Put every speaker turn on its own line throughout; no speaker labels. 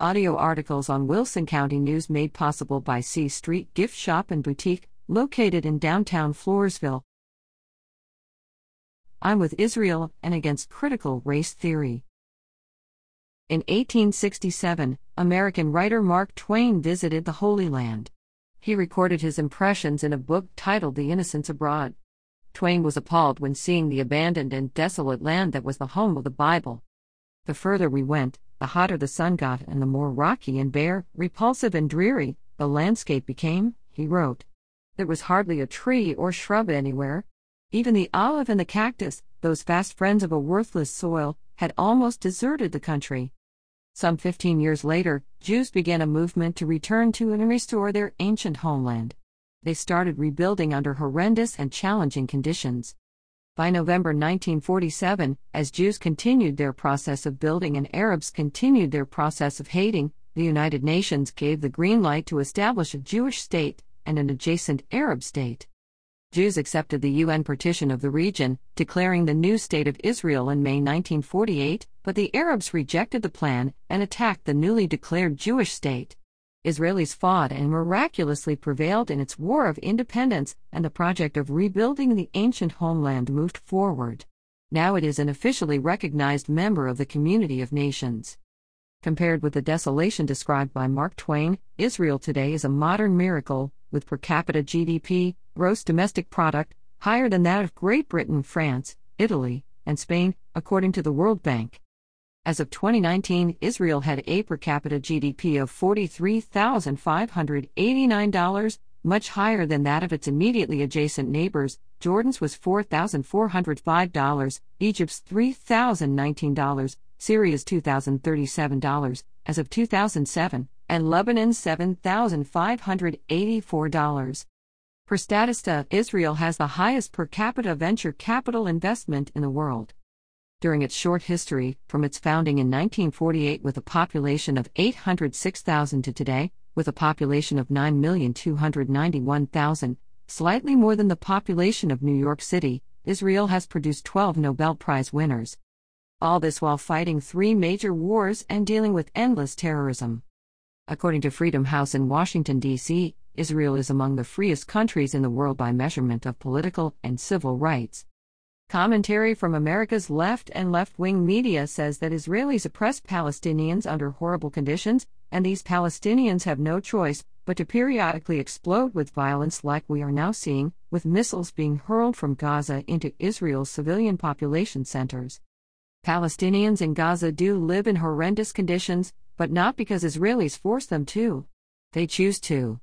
Audio articles on Wilson County News made possible by C Street Gift Shop and Boutique, located in downtown Floresville. I'm with Israel and against critical race theory. In 1867, American writer Mark Twain visited the Holy Land. He recorded his impressions in a book titled The Innocents Abroad. Twain was appalled when seeing the abandoned and desolate land that was the home of the Bible. The further we went, the hotter the sun got and the more rocky and bare, repulsive and dreary, the landscape became, he wrote. There was hardly a tree or shrub anywhere. Even the olive and the cactus, those fast friends of a worthless soil, had almost deserted the country. Some 15 years later, Jews began a movement to return to and restore their ancient homeland. They started rebuilding under horrendous and challenging conditions. By November 1947, as Jews continued their process of building and Arabs continued their process of hating, the United Nations gave the green light to establish a Jewish state and an adjacent Arab state. Jews accepted the UN partition of the region, declaring the new state of Israel in May 1948, but the Arabs rejected the plan and attacked the newly declared Jewish state. Israelis fought and miraculously prevailed in its war of independence, and the project of rebuilding the ancient homeland moved forward. Now it is an officially recognized member of the community of nations. Compared with the desolation described by Mark Twain, Israel today is a modern miracle, with per capita GDP, gross domestic product, higher than that of Great Britain, France, Italy, and Spain, according to the World Bank. As of 2019, Israel had a per capita GDP of $43,589, much higher than that of its immediately adjacent neighbors. Jordan's was $4,405, Egypt's $3,019, Syria's $2,037 as of 2007, and Lebanon's $7,584. Per Statista, uh, Israel has the highest per capita venture capital investment in the world during its short history, from its founding in 1948 with a population of 806,000 to today, with a population of 9,291,000, slightly more than the population of New York City, Israel has produced 12 Nobel Prize winners. All this while fighting three major wars and dealing with endless terrorism. According to Freedom House in Washington, D.C., Israel is among the freest countries in the world by measurement of political and civil rights. Commentary from America's left and left wing media says that Israelis oppress Palestinians under horrible conditions, and these Palestinians have no choice but to periodically explode with violence like we are now seeing, with missiles being hurled from Gaza into Israel's civilian population centers. Palestinians in Gaza do live in horrendous conditions, but not because Israelis force them to. They choose to.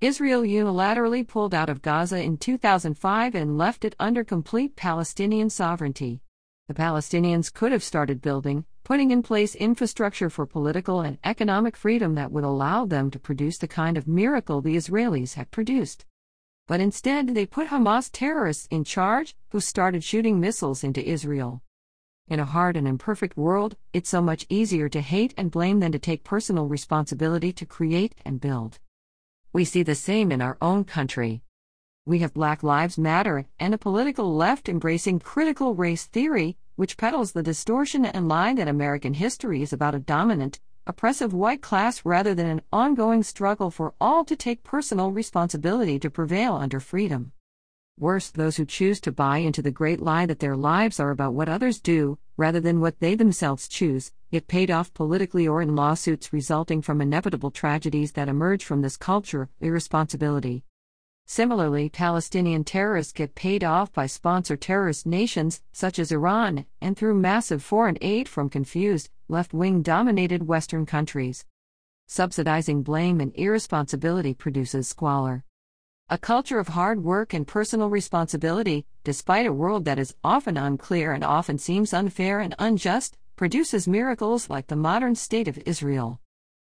Israel unilaterally pulled out of Gaza in 2005 and left it under complete Palestinian sovereignty. The Palestinians could have started building, putting in place infrastructure for political and economic freedom that would allow them to produce the kind of miracle the Israelis have produced. But instead, they put Hamas terrorists in charge, who started shooting missiles into Israel. In a hard and imperfect world, it's so much easier to hate and blame than to take personal responsibility to create and build. We see the same in our own country. We have Black Lives Matter and a political left embracing critical race theory, which peddles the distortion and lie that American history is about a dominant, oppressive white class rather than an ongoing struggle for all to take personal responsibility to prevail under freedom. Worse, those who choose to buy into the great lie that their lives are about what others do, rather than what they themselves choose, get paid off politically or in lawsuits resulting from inevitable tragedies that emerge from this culture of irresponsibility. Similarly, Palestinian terrorists get paid off by sponsor terrorist nations, such as Iran, and through massive foreign aid from confused, left wing dominated Western countries. Subsidizing blame and irresponsibility produces squalor. A culture of hard work and personal responsibility, despite a world that is often unclear and often seems unfair and unjust, produces miracles like the modern state of Israel.